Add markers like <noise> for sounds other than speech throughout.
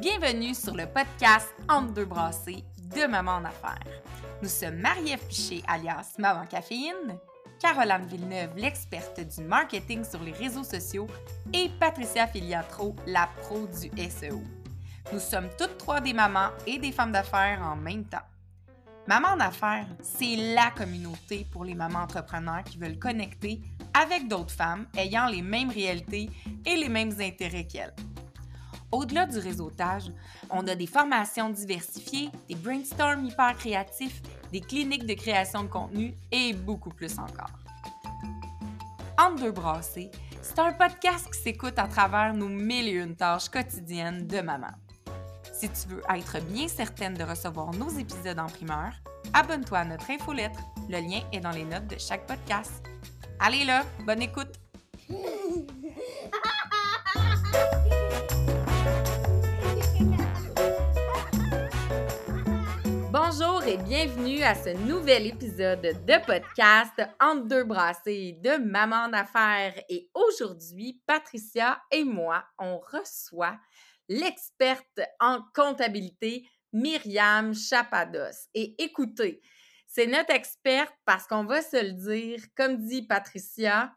Bienvenue sur le podcast Entre deux brassées de Maman en affaires. Nous sommes Marie-Ève Piché, alias Maman Caféine, Caroline Villeneuve, l'experte du marketing sur les réseaux sociaux, et Patricia Filiatro, la pro du SEO. Nous sommes toutes trois des mamans et des femmes d'affaires en même temps. Maman en affaires, c'est la communauté pour les mamans entrepreneurs qui veulent connecter avec d'autres femmes ayant les mêmes réalités et les mêmes intérêts qu'elles. Au-delà du réseautage, on a des formations diversifiées, des brainstorms hyper créatifs, des cliniques de création de contenu et beaucoup plus encore. Entre deux brassées, c'est un podcast qui s'écoute à travers nos mille et une tâches quotidiennes de maman. Si tu veux être bien certaine de recevoir nos épisodes en primeur, abonne-toi à notre infolettre. Le lien est dans les notes de chaque podcast. Allez là, bonne écoute! <laughs> et bienvenue à ce nouvel épisode de podcast Entre deux brassées de Maman d'affaires. Et aujourd'hui, Patricia et moi, on reçoit l'experte en comptabilité, Myriam Chapados. Et écoutez, c'est notre experte parce qu'on va se le dire, comme dit Patricia,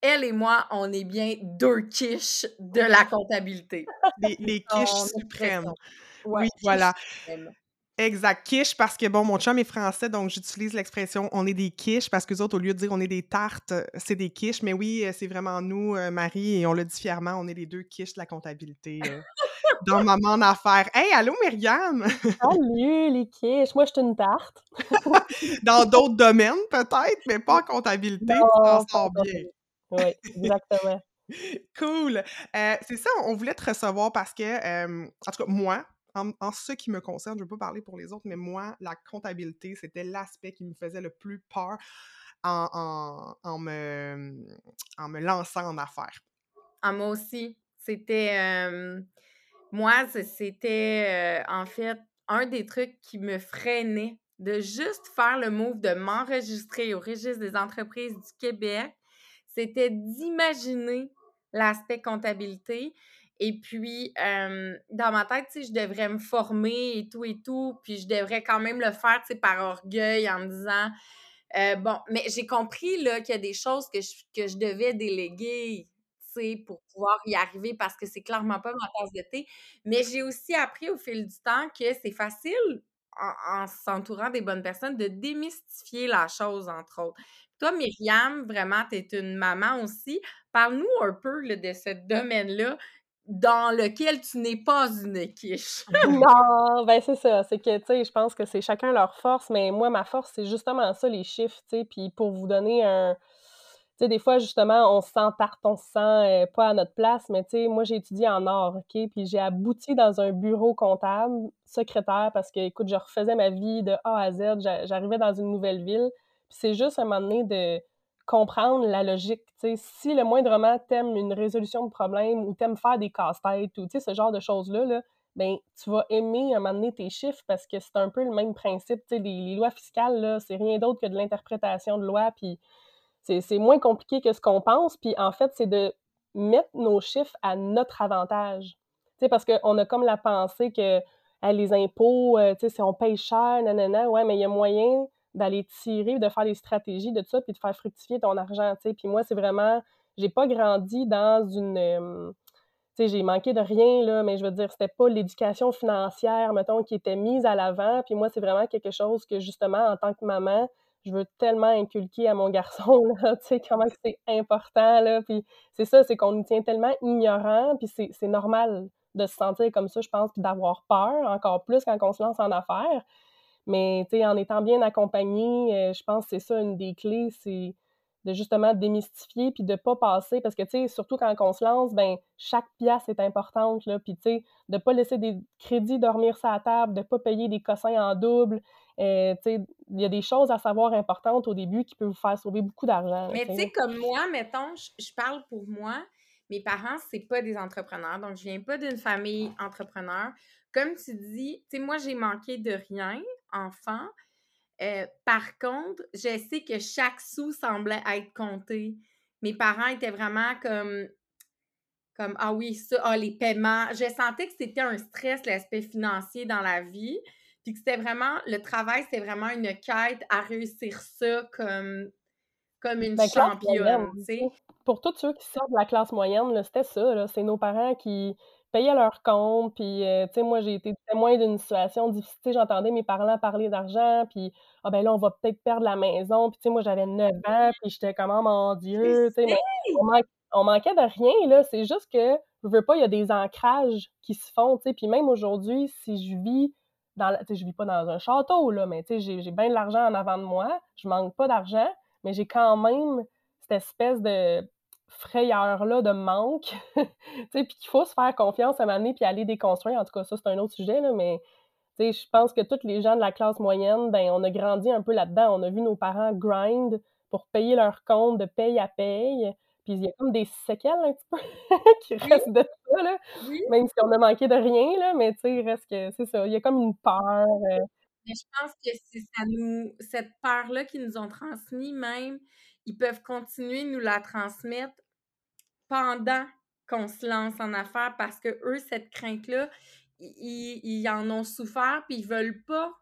elle et moi, on est bien deux quiches de la comptabilité. Les, <laughs> quiches suprêmes. oui, voilà. Exact. Quiche parce que, bon, mon chum est français, donc j'utilise l'expression on est des quiches parce que les autres, au lieu de dire on est des tartes, euh, c'est des quiches. Mais oui, euh, c'est vraiment nous, euh, Marie, et on le dit fièrement, on est les deux quiches de la comptabilité <laughs> dans Maman en affaires. Hey, allô, Myriam! Salut, les quiches! Moi, je suis une tarte. <laughs> dans d'autres domaines, peut-être, mais pas en comptabilité. Non, ça bien. Oui, exactement. <laughs> cool. c'est ça, on voulait te recevoir parce que, en tout cas, moi, en, ce qui me concerne, je ne veux pas parler pour les autres, mais moi, la comptabilité, c'était l'aspect qui me faisait le plus peur en, me, lançant en affaires. Ah, moi aussi. C'était. moi, c'était en fait un des trucs qui me freinait de juste faire le move de m'enregistrer au registre des entreprises du Québec. C'était d'imaginer l'aspect comptabilité et puis, dans ma tête, tu je devrais me former et tout et tout, puis je devrais quand même le faire, tu sais, par orgueil en me disant, bon, mais j'ai compris, là, qu'il y a des choses que je, que je devais déléguer, tu sais, pour pouvoir y arriver parce que c'est clairement pas ma tasse de thé. Mais j'ai aussi appris au fil du temps que c'est facile, en, s'entourant des bonnes personnes, de démystifier la chose, entre autres. Toi, Myriam, vraiment, tu es une maman aussi. Parle-nous un peu de ce domaine-là dans lequel tu n'es pas une quiche. <laughs> non, ben c'est ça. C'est que, tu sais, je pense que c'est chacun leur force, mais moi, ma force, c'est justement ça, les chiffres, tu sais. Puis pour vous donner un. Tu sais, des fois, justement, on se sent tarte, on se sent euh, pas à notre place, mais tu sais, moi, j'ai étudié en or, OK? Puis j'ai abouti dans un bureau comptable, secrétaire, parce que, écoute, je refaisais ma vie de A à Z. J'arrivais dans une nouvelle ville. Puis c'est juste un moment donné de comprendre la logique. Si le moindrement t'aimes une résolution de problème ou t'aimes faire des casse-têtes ou ce genre de choses-là, là, ben, tu vas aimer à tes chiffres parce que c'est un peu le même principe. Les, les lois fiscales, c'est rien d'autre que de l'interprétation de loi, puis c'est moins compliqué que ce qu'on pense. Puis en fait, c'est de mettre nos chiffres à notre avantage. parce qu'on a comme la pensée que les impôts, euh, si on paye cher, nanana, ouais, mais il y a moyen d'aller tirer, de faire des stratégies de ça, puis de faire fructifier ton argent. Puis moi, c'est vraiment, j'ai pas grandi dans une, tu sais, j'ai manqué de rien, là, mais je veux dire, c'était pas l'éducation financière, mettons, qui était mise à l'avant. Puis moi, c'est vraiment quelque chose que, justement, en tant que maman, je veux tellement inculquer à mon garçon, <laughs> là, tu sais, comment c'est important, là. Puis c'est ça, c'est qu'on nous tient tellement ignorants, puis c'est normal de se sentir comme ça, je pense, puis d'avoir peur, encore plus quand on se lance en affaires. Mais en étant bien accompagné, euh, je pense que c'est ça une des clés, c'est de justement démystifier puis de pas passer parce que tu sais surtout quand on se lance ben chaque pièce est importante là puis tu sais de pas laisser des crédits dormir sur la table de pas payer des cossins en double euh, tu sais il y a des choses à savoir importantes au début qui peuvent vous faire sauver beaucoup d'argent mais tu sais comme moi mettons je parle pour moi mes parents c'est pas des entrepreneurs donc je viens pas d'une famille entrepreneur. Comme tu dis tu sais moi j'ai manqué de rien enfant. Euh, par contre, je sais que chaque sou semblait être compté. Mes parents étaient vraiment comme comme ah oui, ça, ah, les paiements. Je sentais que c'était un stress, l'aspect financier dans la vie. Puis que c'était vraiment, le travail, c'était vraiment une quête à réussir ça comme, comme une ben, championne. Pour tous ceux qui sortent de la classe moyenne, c'était ça. C'est nos parents qui payaient leur compte. Puis, euh, tu sais, moi, j'ai été témoin d'une situation difficile. J'entendais mes parents parler d'argent. Puis, ah ben là, on va peut-être perdre la maison. Puis, tu sais, moi, j'avais 9 ans. Puis, j'étais comme, oh mon Dieu. Tu sais, mais on, manquait de rien, là. C'est juste que, je veux pas, il y a des ancrages qui se font. Tu sais, puis même aujourd'hui, si je vis dans, sais, je vis pas dans un château, là, mais tu sais, j'ai bien de l'argent en avant de moi. Je manque pas d'argent, mais j'ai quand même cette espèce de frayeur-là de manque, <laughs> tu sais, puis qu'il faut se faire confiance à un moment donné, puis aller déconstruire. En tout cas, ça, c'est un autre sujet, là, mais tu sais, je pense que tous les gens de la classe moyenne, ben, on a grandi un peu là-dedans. On a vu nos parents grind pour payer leur compte de paye à paye. Puis il y a comme des séquelles un petit peu <laughs> qui restent de ça, là. Même si on a manqué de rien, là, mais tu sais, il reste que c'est ça. Il y a comme une peur. Euh. Mais je pense que c'est ça nous. Cette peur-là qu'ils nous ont transmis, même, ils peuvent continuer de nous la transmettre pendant qu'on se lance en affaires parce que eux, cette crainte-là, ils, ils, en ont souffert puis ils veulent pas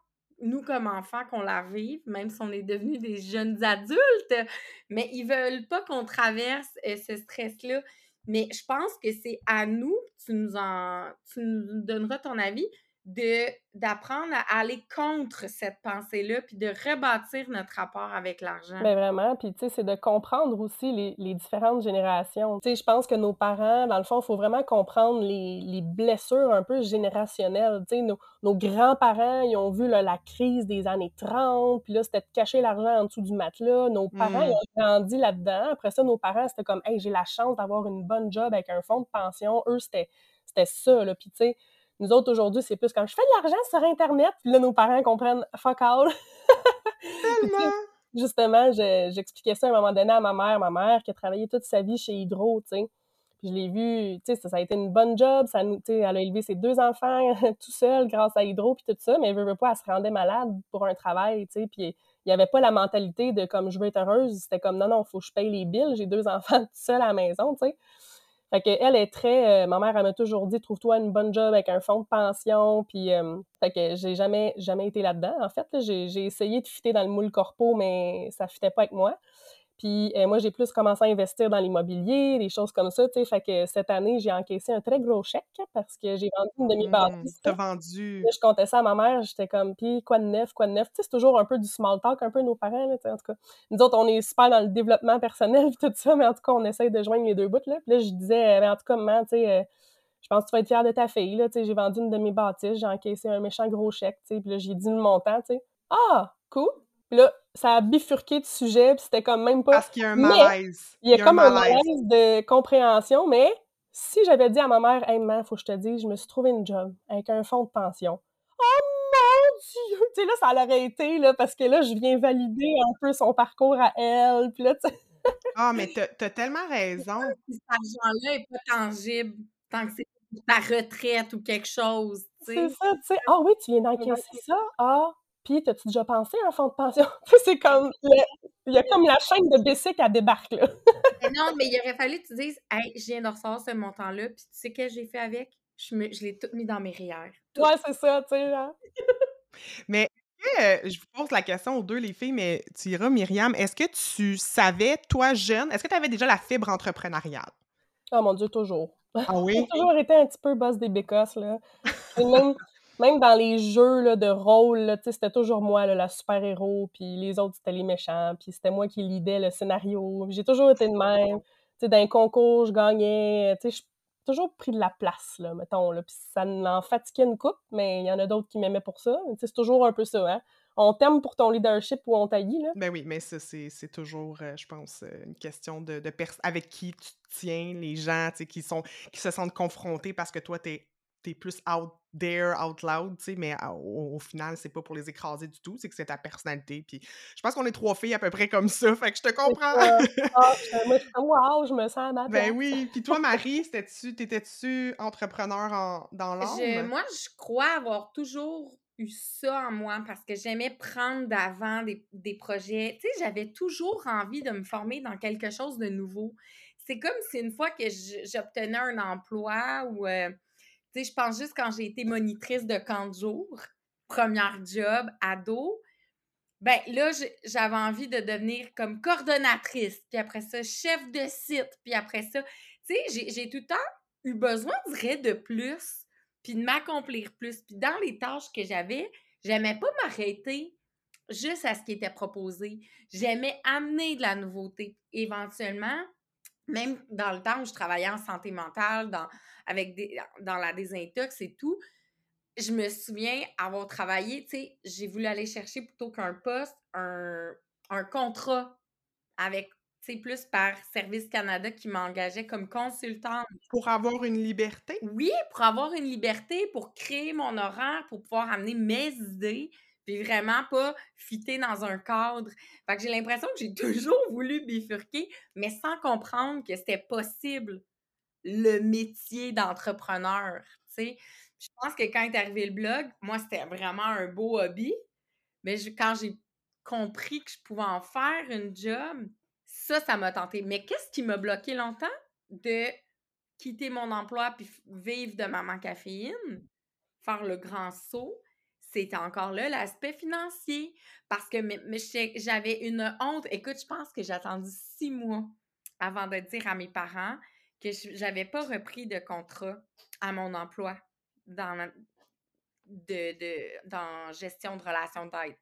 nous, comme enfants, qu'on la vive, même si on est devenus des jeunes adultes, mais ils veulent pas qu'on traverse euh, ce stress-là. Mais je pense que c'est à nous, tu nous en, tu nous donneras ton avis, de d'apprendre à aller contre cette pensée-là, puis de rebâtir notre rapport avec l'argent. Mais ben, vraiment, puis tu sais, c'est de comprendre aussi les, les différentes générations. Tu sais, je pense que nos parents, dans le fond, il faut vraiment comprendre les, les, blessures un peu générationnelles. Tu sais, nos, nos grands-parents, ils ont vu la crise des années 30, puis là, c'était de cacher l'argent en dessous du matelas. Nos parents, ils ont grandi là-dedans. Après ça, nos parents, c'était comme, hey, j'ai la chance d'avoir une bonne job avec un fonds de pension. Eux, c'était ça, là. Puis tu sais, nous autres, aujourd'hui, c'est plus quand je fais de l'argent sur Internet, puis là, nos parents comprennent fuck all. Justement, j'expliquais ça à un moment donné à ma mère, ma mère qui a travaillé toute sa vie chez Hydro, tu sais. Puis je l'ai vu, tu sais, ça, a été une bonne job, ça, elle a élevé ses deux enfants <laughs> tout seul grâce à Hydro, puis tout ça, mais elle veut pas, elle se rendait malade pour un travail, tu sais, puis il n'y avait pas la mentalité de comme je veux être heureuse, c'était comme non, non, il faut que je paye les billes, j'ai deux <laughs> enfants tout seul à la maison, tu sais. Fait qu'elle est très. Euh, ma mère, elle m'a toujours dit trouve-toi une bonne job avec un fonds de pension. Puis, euh, fait que j'ai jamais, jamais été là-dedans. En fait, j'ai essayé de fitter dans le moule corpo, mais ça fitait pas avec moi. Puis euh, moi, j'ai plus commencé à investir dans l'immobilier, des choses comme ça, tu sais. Fait que cette année, j'ai encaissé un très gros chèque parce que j'ai vendu une demi-bâtisse. Mmh, t'as vendu. je comptais ça à ma mère, j'étais comme, puis quoi de neuf, quoi de neuf? Tu sais, c'est toujours un peu du small talk, un peu nos parents, là, en tout cas. Nous autres, on est super dans le développement personnel, <laughs> tout ça, mais en tout cas, on essaye de joindre les deux bouts, là. Puis là, je disais, mais en tout cas, maman, tu sais, euh, je pense que tu vas être fière de ta fille, là, tu sais, j'ai vendu une demi-bâtisse, j'ai encaissé un méchant gros chèque, tu sais, puis là, j'ai dit le montant, tu sais. Ah, cool! Puis là, ça a bifurqué de sujet, puis c'était comme même pas. Parce qu'il y a un malaise. il y a, comme un malaise. de compréhension, mais si j'avais dit à ma mère, hey, maman, faut que je te dise, je me suis trouvé une job avec un fonds de pension. Oh mon Dieu! Tu sais, là, ça l'aurait été, là, parce que là, je viens valider un peu son parcours à elle, puis là, tu sais. ah, mais t'as as tellement raison. <laughs> Cet argent-là n'est pas tangible tant que c'est ta retraite ou quelque chose, tu sais. C'est ça, tu sais. Ah oui, tu viens d'encaisser ça? Ah, puis, t'as-tu déjà pensé à un fonds de pension? <laughs> c'est comme, il y a comme la chaîne de Bessic à débarque, là. non, mais il aurait fallu que tu dises, hey, je viens de recevoir ce montant-là, puis tu sais ce que j'ai fait avec? Je, me, je l'ai tout mis dans mes rières. Ouais, c'est ça, tu sais, mais euh, je vous pose la question aux deux, les filles, mais tu iras, Myriam, est-ce que tu savais, toi, jeune, est-ce que tu avais déjà la fibre entrepreneuriale? Oh mon Dieu, toujours. Ah oui? <laughs> J'ai toujours été un petit peu boss des bécosses, là. même, même dans les jeux là, de rôle, c'était toujours moi la super-héros, puis les autres, c'était les méchants, puis c'était moi qui lidais le scénario. J'ai toujours été de même. dans un concours, je gagnais. J'ai toujours pris de la place, là, mettons. Là, puis ça en fatiguait une coupe, mais il y en a d'autres qui m'aimaient pour ça. C'est toujours un peu ça, hein? On t'aime pour ton leadership ou on taillit, là. Ben oui, mais ça, c'est toujours, euh, je pense, euh, une question de, de avec qui tu tiens, les gens, qui, sont, qui se sentent confrontés parce que toi, t'es es plus out there, out loud, tu sais, mais au, final, c'est pas pour les écraser du tout, c'est que c'est ta personnalité. Puis je pense qu'on est trois filles à peu près comme ça, fait que je te comprends. <laughs> ah, moi, wow, je me sens à ma Ben oui. Puis toi, Marie, t'étais-tu entrepreneur en, dans l'âme? Moi, je crois avoir toujours eu ça en moi parce que j'aimais prendre d'avant des, des projets. Tu sais, j'avais toujours envie de me former dans quelque chose de nouveau c'est comme si une fois que j'obtenais un emploi ou, euh, je pense juste quand j'ai été monitrice de camp de jour, première job, ado, ben là, j'avais envie de devenir comme coordonnatrice, puis après ça, chef de site, puis après ça, tu sais, j'ai tout le temps eu besoin, je dirais, de plus, puis de m'accomplir plus. Puis dans les tâches que j'avais, j'aimais pas m'arrêter juste à ce qui était proposé. J'aimais amener de la nouveauté. Éventuellement, même dans le temps où je travaillais en santé mentale, dans, avec des, dans la désintox et tout, je me souviens avoir travaillé, tu sais, j'ai voulu aller chercher plutôt qu'un poste, un, un contrat avec, tu sais, plus par Service Canada qui m'engageait comme consultante. Pour avoir une liberté? Oui, pour avoir une liberté, pour créer mon horaire, pour pouvoir amener mes idées, puis vraiment pas fitter dans un cadre. Fait que j'ai l'impression que j'ai <laughs> toujours voulu bifurquer, mais sans comprendre que c'était possible le métier d'entrepreneur, tu sais. Je pense que quand est arrivé le blog, moi, c'était vraiment un beau hobby, mais quand j'ai compris que je pouvais en faire une job, ça, ça m'a tenté. Mais qu'est-ce qui m'a bloqué longtemps? De quitter mon emploi puis vivre de maman caféine, faire le grand saut c'était encore là l'aspect financier. Parce que j'avais une honte. Écoute, je pense que j'ai attendu six mois avant de dire à mes parents que j'avais pas repris de contrat à mon emploi dans, de, de, dans gestion de relations d'aide.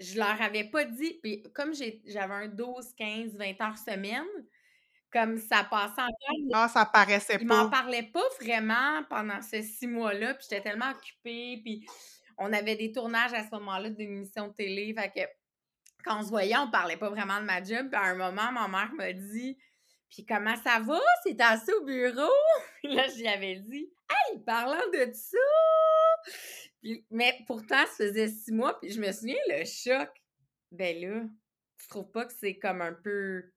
Je leur avais pas dit, puis comme j'avais un 12, 15, 20 heures semaine, comme ça passait encore. Ah, ça paraissait pas. Ils m'en parlaient pas vraiment pendant ces six mois-là, puis j'étais tellement occupée, puis on avait des tournages à ce moment-là d'une émission de télé. Fait que quand on se voyait, on parlait pas vraiment de ma job. Puis à un moment, ma mère m'a dit Puis comment ça va? C'est assez au bureau? <laughs> Là, j'y avais dit Hey, parlant de ça! mais pourtant, ça faisait six mois, puis je me souviens, le choc. Ben là, tu trouves pas que c'est comme un peu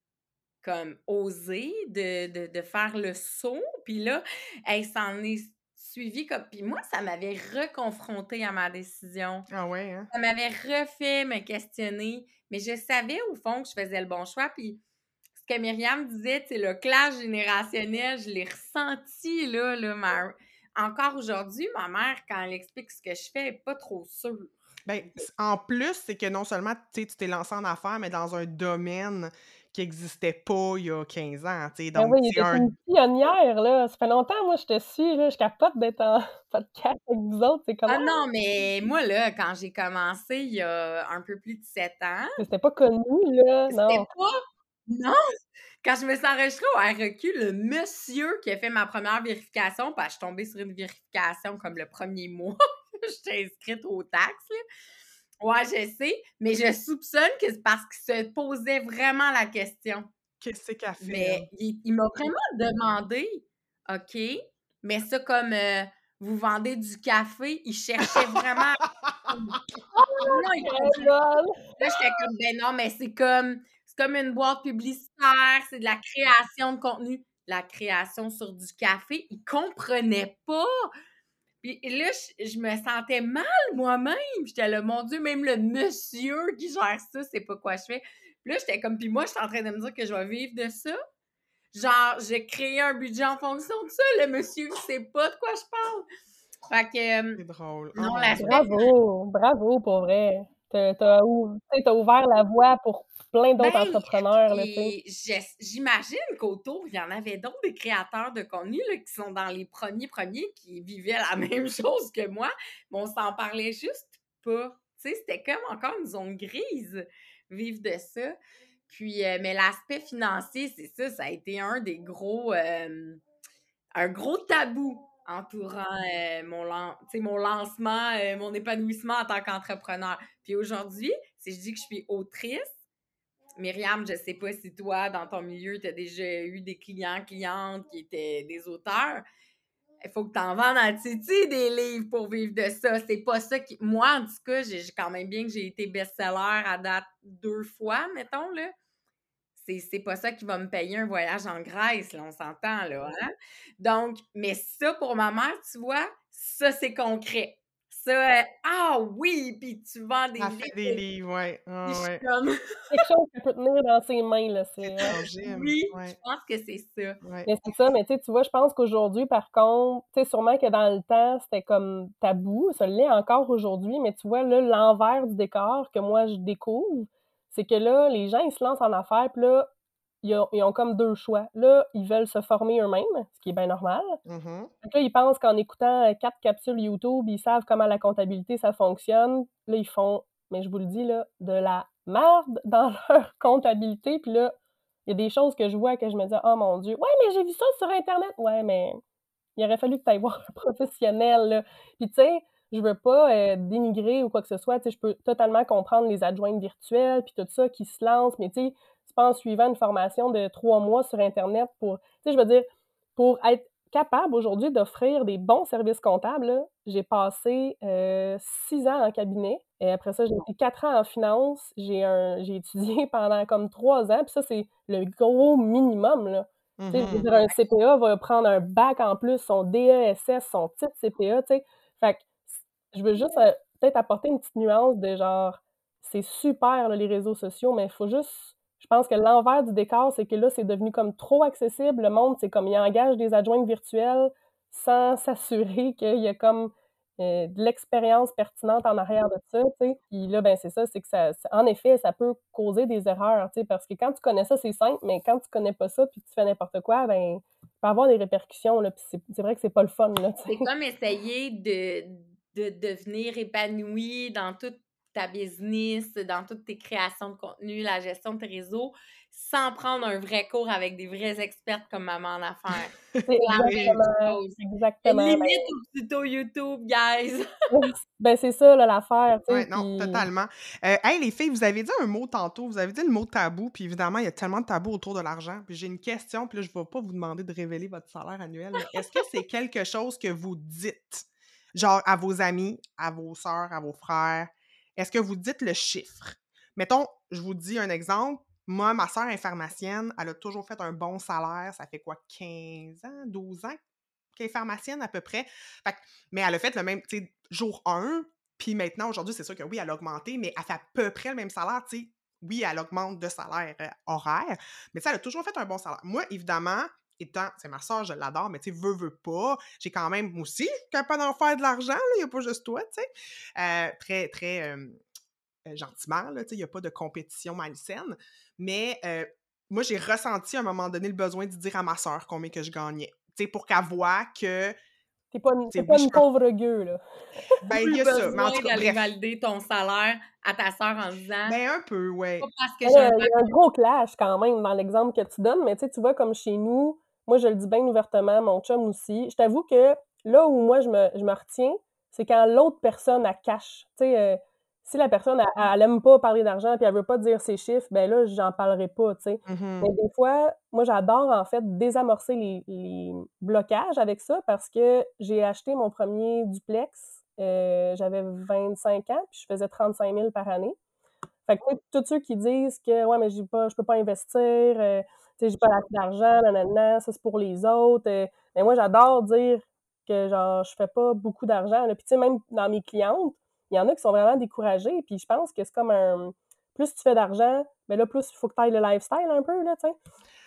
comme de, de, faire le saut? Puis là, elle s'en est suivi comme. Puis moi, ça m'avait reconfronté à ma décision. Ah ouais, hein? Ça m'avait refait me questionner. Mais je savais au fond que je faisais le bon choix. Puis ce que Myriam disait, c'est le clash générationnel, je l'ai ressenti là, là encore aujourd'hui, ma mère, quand elle explique ce que je fais, elle n'est pas trop sûre. Ben, en plus, c'est que non seulement tu t'es lancé en affaires, mais dans un domaine qui n'existait pas il y a 15 ans. Ben donc, oui, c'est un... une pionnière, là. Ça fait longtemps, moi, je te suis, là. Je capote d'être en <laughs> podcast avec vous autres. C'est comment? Ah non, mais moi, là, quand j'ai commencé il y a un peu plus de 7 ans... C'était pas connu, là, non. C'était pas... Non! Quand je me suis enregistrée au REQ, le monsieur qui a fait ma première vérification, parce que je suis tombée sur une vérification comme le premier mois, <laughs> j'étais inscrite aux taxes, là. Ouais, je sais, mais je soupçonne que c'est parce qu'il se posait vraiment la question. Qu'est-ce qu'elle fait? Mais il, m'a vraiment demandé, OK, mais ça comme euh, vous vendez du café, il cherchait vraiment. <laughs> oh non, il Là, j'étais comme, ben non, mais c'est comme, c'est comme une boîte publicitaire, c'est de la création de contenu. La création sur du café, il comprenait pas. Puis là, je, me sentais mal moi-même. J'étais là, mon Dieu, même le monsieur qui gère ça, c'est pas quoi je fais. Puis là, j'étais comme, puis moi, je suis en train de me dire que je vais vivre de ça. Genre, j'ai créé un budget en fonction de ça. Le monsieur ne sait pas de quoi je parle. Fait que. Euh, c'est drôle. Non, oh bravo, bravo pour vrai. T'as ouvert la voie pour plein d'autres ben, entrepreneurs. J'imagine qu'autour, il y en avait d'autres des créateurs de contenu qui sont dans les premiers premiers qui vivaient la <laughs> même chose que moi, mais on s'en parlait juste pas. C'était comme encore une zone grise, vivre de ça. Puis, euh, mais l'aspect financier, c'est ça, ça a été un des gros, euh, un gros tabou entourant euh, mon, mon lancement, mon épanouissement en tant qu'entrepreneur. Puis aujourd'hui, si je dis que je suis autrice, Myriam, je sais pas si toi, dans ton milieu, tu as déjà eu des clients, clientes qui étaient des auteurs. Il faut que tu en vendes en titi des livres pour vivre de ça. C'est pas ça qui. Moi, en tout cas, j'ai quand même bien que j'ai été best-seller à date deux fois, mettons, là. C'est pas ça qui va me payer un voyage en Grèce, là, on s'entend, là. Hein? Donc, mais ça, pour ma mère, tu vois, ça, c'est concret. Ça, euh, ah oui, puis tu vends des livres. des livres, ouais. Ah, ouais. Quelque chose qui peut tenir dans ses mains, là. C'est, oui, je pense que c'est ça. Mais c'est ça, mais tu vois, je pense qu'aujourd'hui, par contre, tu sais, sûrement que dans le temps, c'était comme tabou, ça l'est encore aujourd'hui, mais tu vois, là, l'envers du décor que moi, je découvre, c'est que là, les gens, ils se lancent en affaires, puis là, ils ont, comme deux choix. Là, ils veulent se former eux-mêmes, ce qui est bien normal. Mmh là, ils pensent qu'en écoutant euh, quatre capsules YouTube, ils savent comment la comptabilité, ça fonctionne. Là, ils font, mais je vous le dis, là, de la merde <laughs> dans leur comptabilité. Puis là, il y a des choses que je vois que je me dis, oh mon Dieu, ouais, mais j'ai vu ça sur Internet. Ouais, mais il aurait fallu que tu ailles <laughs> voir un professionnel. Là. Puis tu sais, je veux pas euh, dénigrer ou quoi que ce soit. Tu sais, je peux totalement comprendre les adjointes virtuelles, puis tout ça qui se lancent, mais tu sais, en suivant une formation de trois mois sur Internet pour, tu sais, je veux dire, pour être capable aujourd'hui d'offrir des bons services comptables, j'ai passé euh, six ans en cabinet. Et après ça, j'ai été quatre ans en finance. J'ai j'ai étudié <laughs> pendant comme trois ans. Puis ça, c'est le gros minimum. Là. Tu sais, mmh un CPA va prendre un bac en plus, son DESS, son titre CPA. Tu sais. Fait que je veux juste euh, peut-être apporter une petite nuance de genre, c'est super les réseaux sociaux, mais il faut juste je pense que l'envers du décor, c'est que là, c'est devenu comme trop accessible. Le monde, c'est comme il engage des adjoints virtuels sans <laughs> s'assurer qu'il y a comme euh, de l'expérience pertinente en arrière de ça, tu sais. Puis là, ben c'est ça, c'est que ça, en effet, ça peut causer des erreurs, parce que quand tu connais ça, c'est simple, mais quand tu connais pas ça, puis tu fais n'importe quoi, ben, il peut avoir des répercussions, là, puis c'est vrai que c'est pas le fun, là, C'est comme essayer de, de devenir épanoui dans toute ta business, dans toutes tes créations de contenu, la gestion de tes réseaux, sans prendre un vrai cours avec des vrais experts comme maman en affaires. <laughs> C'est exactement, exactement. Limite ben au tuto YouTube, guys! <laughs> ben c'est ça l'affaire. Oui, non, totalement. Euh, hey les filles, vous avez dit un mot tantôt, vous avez dit le mot tabou, puis évidemment, il y a tellement de tabous autour de l'argent. Puis j'ai une question, puis là, je ne vais pas vous demander de révéler votre salaire annuel, mais est-ce que c'est <laughs> quelque chose que vous dites, genre à vos amis, à vos sœurs, à vos frères? Est-ce que vous dites le chiffre? Mettons, je vous dis un exemple. Moi, ma soeur est pharmacienne, elle a toujours fait un bon salaire. Ça fait quoi, 15 ans, 12 ans qu'elle est pharmacienne à peu près? mais elle a fait le même, tu sais, jour 1. Puis maintenant, aujourd'hui, c'est sûr que oui, elle a augmenté, mais elle fait à peu près le même salaire, tu. Oui, elle augmente de salaire euh, horaire, mais ça, elle a toujours fait un bon salaire. Moi, évidemment, étant, c'est ma soeur, je l'adore, mais tu sais, veux, veux pas. J'ai quand même, aussi, capable d'en faire de l'argent, il n'y a pas juste toi, tu sais. Euh, très, très euh, euh, gentiment, là, tu sais, il n'y a pas de compétition malsaine. Mais moi, j'ai ressenti à un moment donné le besoin de dire à ma soeur combien que je gagnais. Tu sais, pour qu'elle voit que. T'es pas, pas une pauvre gueule, là. <laughs> Ben, <laughs> il y a ça. Mais en tout cas, valider ton salaire à ta soeur en disant. Ben, un peu, ouais. Il y a un gros clash quand même dans l'exemple que tu donnes, mais tu sais, tu vois, comme chez nous, moi, je le dis bien ouvertement, mon chum aussi. Je t'avoue que là où moi, je me, je me retiens, c'est quand l'autre personne, a cache. Tu sais, euh, si la personne, elle, aime pas parler d'argent puis elle veut pas dire ses chiffres, ben là, j'en parlerai pas, tu sais. Mmh Mais des fois, moi, j'adore, en fait, désamorcer les, blocages avec ça parce que j'ai acheté mon premier duplex, euh, j'avais 25 ans, puis je faisais 35 000 par année. Fait que tous ceux qui disent que, ouais, mais j'ai pas, je peux pas investir, euh, sais, j'ai pas assez d'argent, nanana, ça c'est pour les autres. Euh, mais moi, j'adore dire que genre, je fais pas beaucoup d'argent. Puis, tu sais, même dans mes clientes, il y en a qui sont vraiment découragées. Puis, je pense que c'est comme un. Plus tu fais d'argent, mais là, plus il faut que tu ailles le lifestyle un peu, là, tu sais.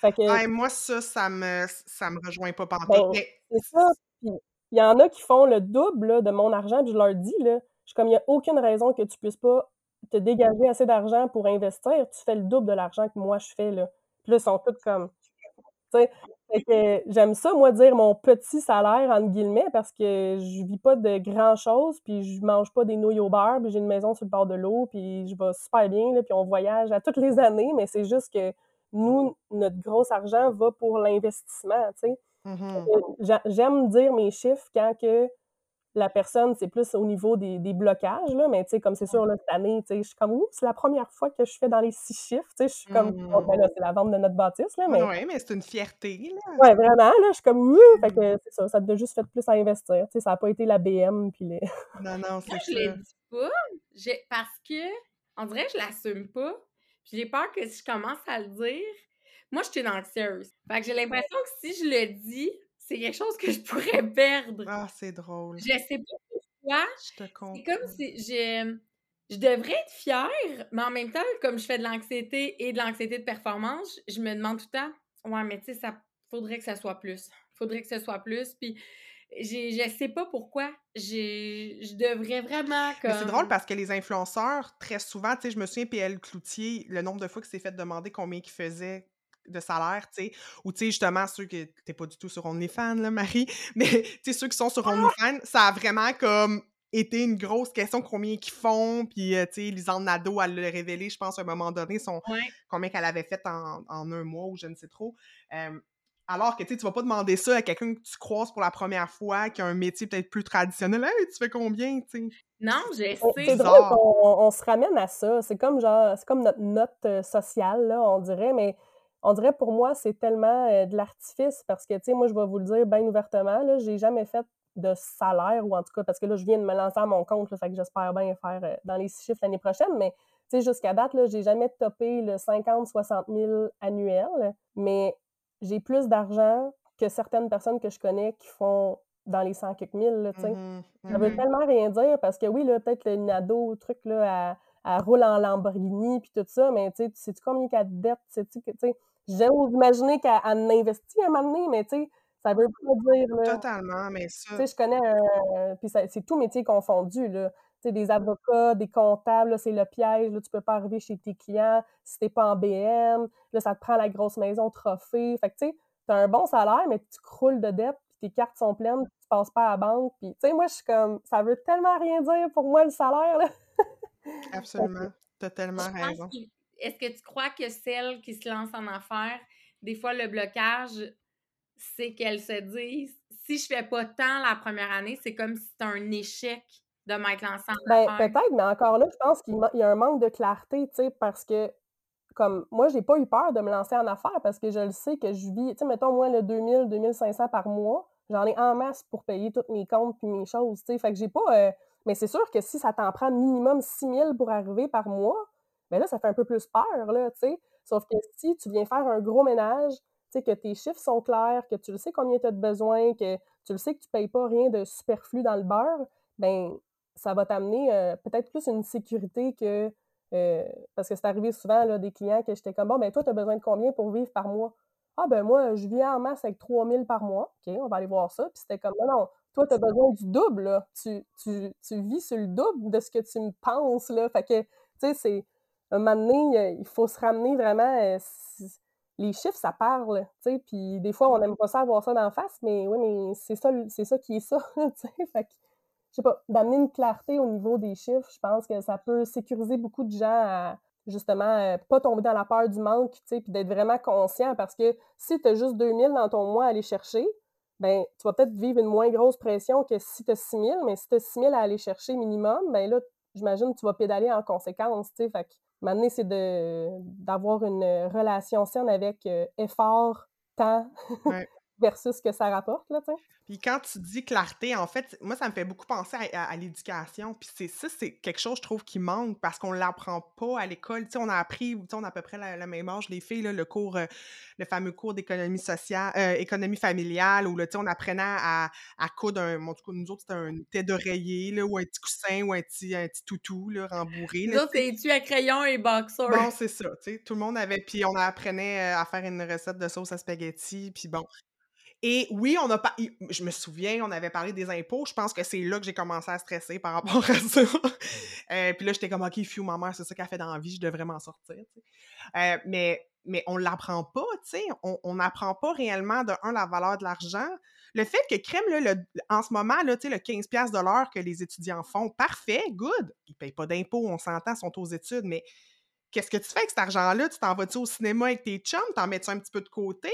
Fait que. moi, ça, ça me, ça me rejoint pas par ben, C'est ça. Il y en a qui font le double de mon argent, puis je leur dis, là, je suis comme, il n'y a aucune raison que tu puisses pas te dégager assez d'argent pour investir. Tu fais le double de l'argent que moi, je fais, là. Puis là, ils sont tous comme. J'aime ça, moi, dire mon petit salaire, entre guillemets, parce que je vis pas de grand-chose, puis je mange pas des nouilles au beurre, puis j'ai une maison sur le bord de l'eau, puis je vais super bien, là, puis on voyage à toutes les années, mais c'est juste que nous, notre gros argent va pour l'investissement, tu sais. Mmh j'aime dire mes chiffres quand que la personne, c'est plus au niveau des, blocages, là, mais tu sais, comme c'est sûr, là, cette année, tu sais, je suis comme, ouh, c'est la première fois que je fais dans les six chiffres, tu sais, je suis comme, mmh. ben là, c'est la vente de notre bâtisse, là, mais... Oui, mais c'est une fierté, là. Oui, vraiment, là, je suis comme, ouh, fait que c'est ça, ça te juste fait plus à investir, tu sais, ça n'a pas été la BM, puis les... Non, non, c'est ça. je le dis pas, parce que, on dirait que je l'assume pas, puis j'ai peur que si je commence à le dire, moi, je suis une anxieuse. Fait que j'ai l'impression que si je le dis, c'est quelque chose que je pourrais perdre. Ah, c'est drôle. Je sais pas pourquoi? C'est comme si je, je devrais être fière, mais en même temps, comme je fais de l'anxiété et de l'anxiété de performance, je me demande tout le temps, ouais, mais tu sais, ça faudrait que ça soit plus. Faudrait que ce soit plus. Puis je sais pas pourquoi. Je devrais vraiment. C'est drôle parce que les influenceurs, très souvent, tu sais, je me souviens, PL Cloutier, le nombre de fois qu'il s'est fait demander combien il faisait de salaire, tu sais, ou tu sais, justement, ceux qui t'es pas du tout sur OnlyFans, là, Marie, <laughs> mais tu sais, ceux qui sont sur ah! OnlyFans, ça a vraiment comme été une grosse question combien qu'ils font, puis euh, tu sais, Lisanne Nadeau, elle l'a révélé, je pense, à un moment donné, son, combien qu'elle avait fait en, un mois, ou je ne sais trop. Alors que tu ne vas pas demander ça à quelqu'un que tu croises pour la première fois, qui a un métier peut-être plus traditionnel. Hey, tu fais combien, tu sais? Non, je sais. C'est drôle qu'on on se ramène à ça. C'est comme genre, c'est comme notre note euh, sociale, là, on dirait, mais on dirait pour moi, c'est tellement euh, de l'artifice parce que, tu sais, moi, je vais vous le dire bien ouvertement, là, j'ai jamais fait de salaire, ou en tout cas, parce que là, je viens de me lancer à mon compte, là, fait que j'espère bien faire euh, dans les six chiffres l'année prochaine, mais tu sais, jusqu'à date, là, j'ai jamais topé le 50-60 000 annuel, mais j'ai plus d'argent que certaines personnes que je connais qui font dans les 100 quelques mille, tu sais. Mmh ça veut mmh tellement rien dire parce que oui, là, peut-être le Nado, truc, là, à, roule en Lamborghini puis tout ça, mais tu sais, sais-tu combien qu'elle dette? Sais-tu que, tu sais, j'aime imaginer qu'elle investit un moment donné, mais tu sais, ça veut pas dire, là. Totalement, mais ça. Tu sais, je connais un. Puis c'est tout métier confondu, là des avocats, des comptables, c'est le piège, là, tu peux pas arriver chez tes clients si t'es pas en BM, là, ça te prend la grosse maison trophée. Fait que, tu sais, t'as un bon salaire, mais tu croules de dettes, puis tes cartes sont pleines, tu passes pas à la banque, puis, tu sais, moi, je suis comme, ça veut tellement rien dire pour moi, le salaire, là. <laughs> Absolument. T'as tellement raison. Est-ce que tu crois que celles qui se lancent en affaires, des fois, le blocage, c'est qu'elles se disent, si je fais pas tant la première année, c'est comme si c'était un échec de mettre l'ensemble. Ben, peut-être, mais encore là, je pense qu'il y a un manque de clarté, tu sais, parce que, comme, moi, j'ai pas eu peur de me lancer en affaires parce que je le sais que je vis, tu sais, mettons, moi, le 2000, 2500 par mois, j'en ai en masse pour payer tous mes comptes puis mes choses, tu sais. Fait que j'ai pas. Euh, mais c'est sûr que si ça t'en prend minimum 6000 pour arriver par mois, ben là, ça fait un peu plus peur, là, tu sais. Sauf que si tu viens faire un gros ménage, tu sais, que tes chiffres sont clairs, que tu le sais combien tu as de besoin, que tu le sais que tu payes pas rien de superflu dans le beurre, ben ça va t'amener euh, peut-être plus une sécurité que. Euh, parce que c'est arrivé souvent là, des clients que j'étais comme bon, ben toi, tu as besoin de combien pour vivre par mois? Ah, ben moi, je vis en masse avec 3000 par mois. OK, on va aller voir ça. Puis c'était comme non, non, toi, tu as besoin du double, là. Tu, tu, tu, vis sur le double de ce que tu me penses, là. Fait que, tu sais, c'est. Un moment donné, il faut se ramener vraiment. Euh, les chiffres, ça parle, tu sais. Puis des fois, on n'aime pas ça avoir ça d'en face, mais oui, mais c'est ça, ça qui est ça, <laughs> tu sais. Fait que sais pas, d'amener une clarté au niveau des chiffres, je pense que ça peut sécuriser beaucoup de gens à justement euh, pas tomber dans la peur du manque, tu sais, puis d'être vraiment conscient parce que si tu as juste 2000 dans ton mois à aller chercher, ben tu vas peut-être vivre une moins grosse pression que si tu as 6000, mais si tu as 6000 à aller chercher minimum, ben là, j'imagine que tu vas pédaler en conséquence, tu sais, que maintenant c'est d'avoir une relation saine avec euh, effort, temps, versus ce que ça rapporte, là, tu sais. Puis quand tu dis clarté, en fait, moi, ça me fait beaucoup penser à, l'éducation. Puis c'est ça, c'est quelque chose, je trouve, qui manque parce qu'on ne l'apprend pas à l'école. Tu sais, on a appris, tu sais, on a à peu près la, même âge, les filles, là, le cours, euh, le fameux cours d'économie sociale, euh, économie familiale, où, là, tu sais, on apprenait à, à coudre un, en tout cas, nous autres, c'était un tête d'oreiller, là, ou un petit coussin, ou un petit, un petit toutou, là, rembourré. Là, c'est tu à crayon et boxer. Bon, c'est ça, tu sais, tout le monde avait, puis on apprenait euh, à faire une recette de sauce à spaghetti, puis bon, et oui, on a pas. Je me souviens, on avait parlé des impôts. Je pense que c'est là que j'ai commencé à stresser par rapport à ça. euh, puis là, j'étais comme, OK, fiu, ma mère, c'est ça qu'elle fait dans la vie, je devrais m'en sortir. Euh, mais, mais on l'apprend pas, tu sais. On n'apprend pas réellement, de un, la valeur de l'argent. Le fait que Crème, là, le, en ce moment, là, le 15$ de l'heure que les étudiants font, parfait, good. Ils payent pas d'impôts, on s'entend, sont aux études, mais qu'est-ce que tu fais avec cet argent-là? Tu t'en vas-tu au cinéma avec tes chums, t'en mets-tu un petit peu de côté?